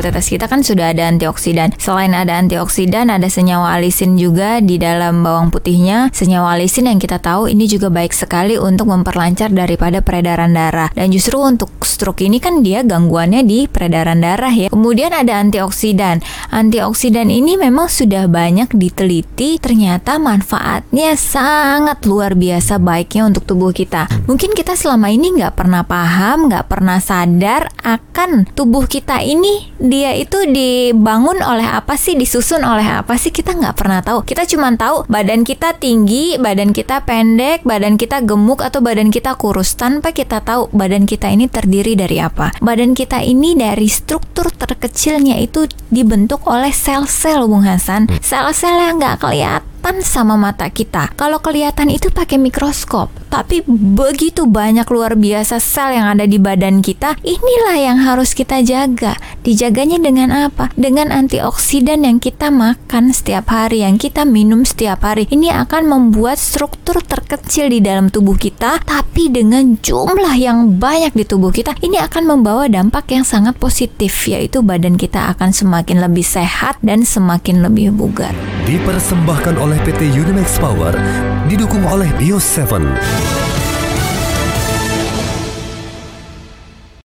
tetes kita kan sudah ada antioksidan. Selain ada antioksidan, ada senyawa alisin juga di dalam bawang putihnya. Senyawa alisin yang kita tahu ini juga baik sekali untuk memperlancar daripada peredaran darah. Dan justru untuk stroke ini kan dia gangguannya di peredaran darah ya. Kemudian ada antioksidan. Antioksidan ini memang sudah banyak diteliti, ternyata manfaatnya sangat luar biasa baiknya untuk tubuh kita. Mungkin kita selama ini nggak pernah paham, nggak pernah sadar akan tubuh kita ini dia itu dibangun oleh apa sih, disusun oleh apa sih kita nggak pernah tahu. Kita cuma tahu badan kita tinggi, badan kita pendek, badan kita gemuk atau badan kita kurus tanpa kita tahu badan kita ini terdiri dari apa. Badan kita ini dari struktur terkecilnya itu dibentuk oleh sel-sel Bung Hasan. Sel-sel yang nggak kelihatan kelihatan sama mata kita. Kalau kelihatan itu pakai mikroskop, tapi begitu banyak luar biasa sel yang ada di badan kita, inilah yang harus kita jaga. Dijaganya dengan apa? Dengan antioksidan yang kita makan setiap hari, yang kita minum setiap hari. Ini akan membuat struktur terkecil di dalam tubuh kita, tapi dengan jumlah yang banyak di tubuh kita, ini akan membawa dampak yang sangat positif, yaitu badan kita akan semakin lebih sehat dan semakin lebih bugar. Dipersembahkan oleh PT Unimax Power, didukung oleh Bio 7.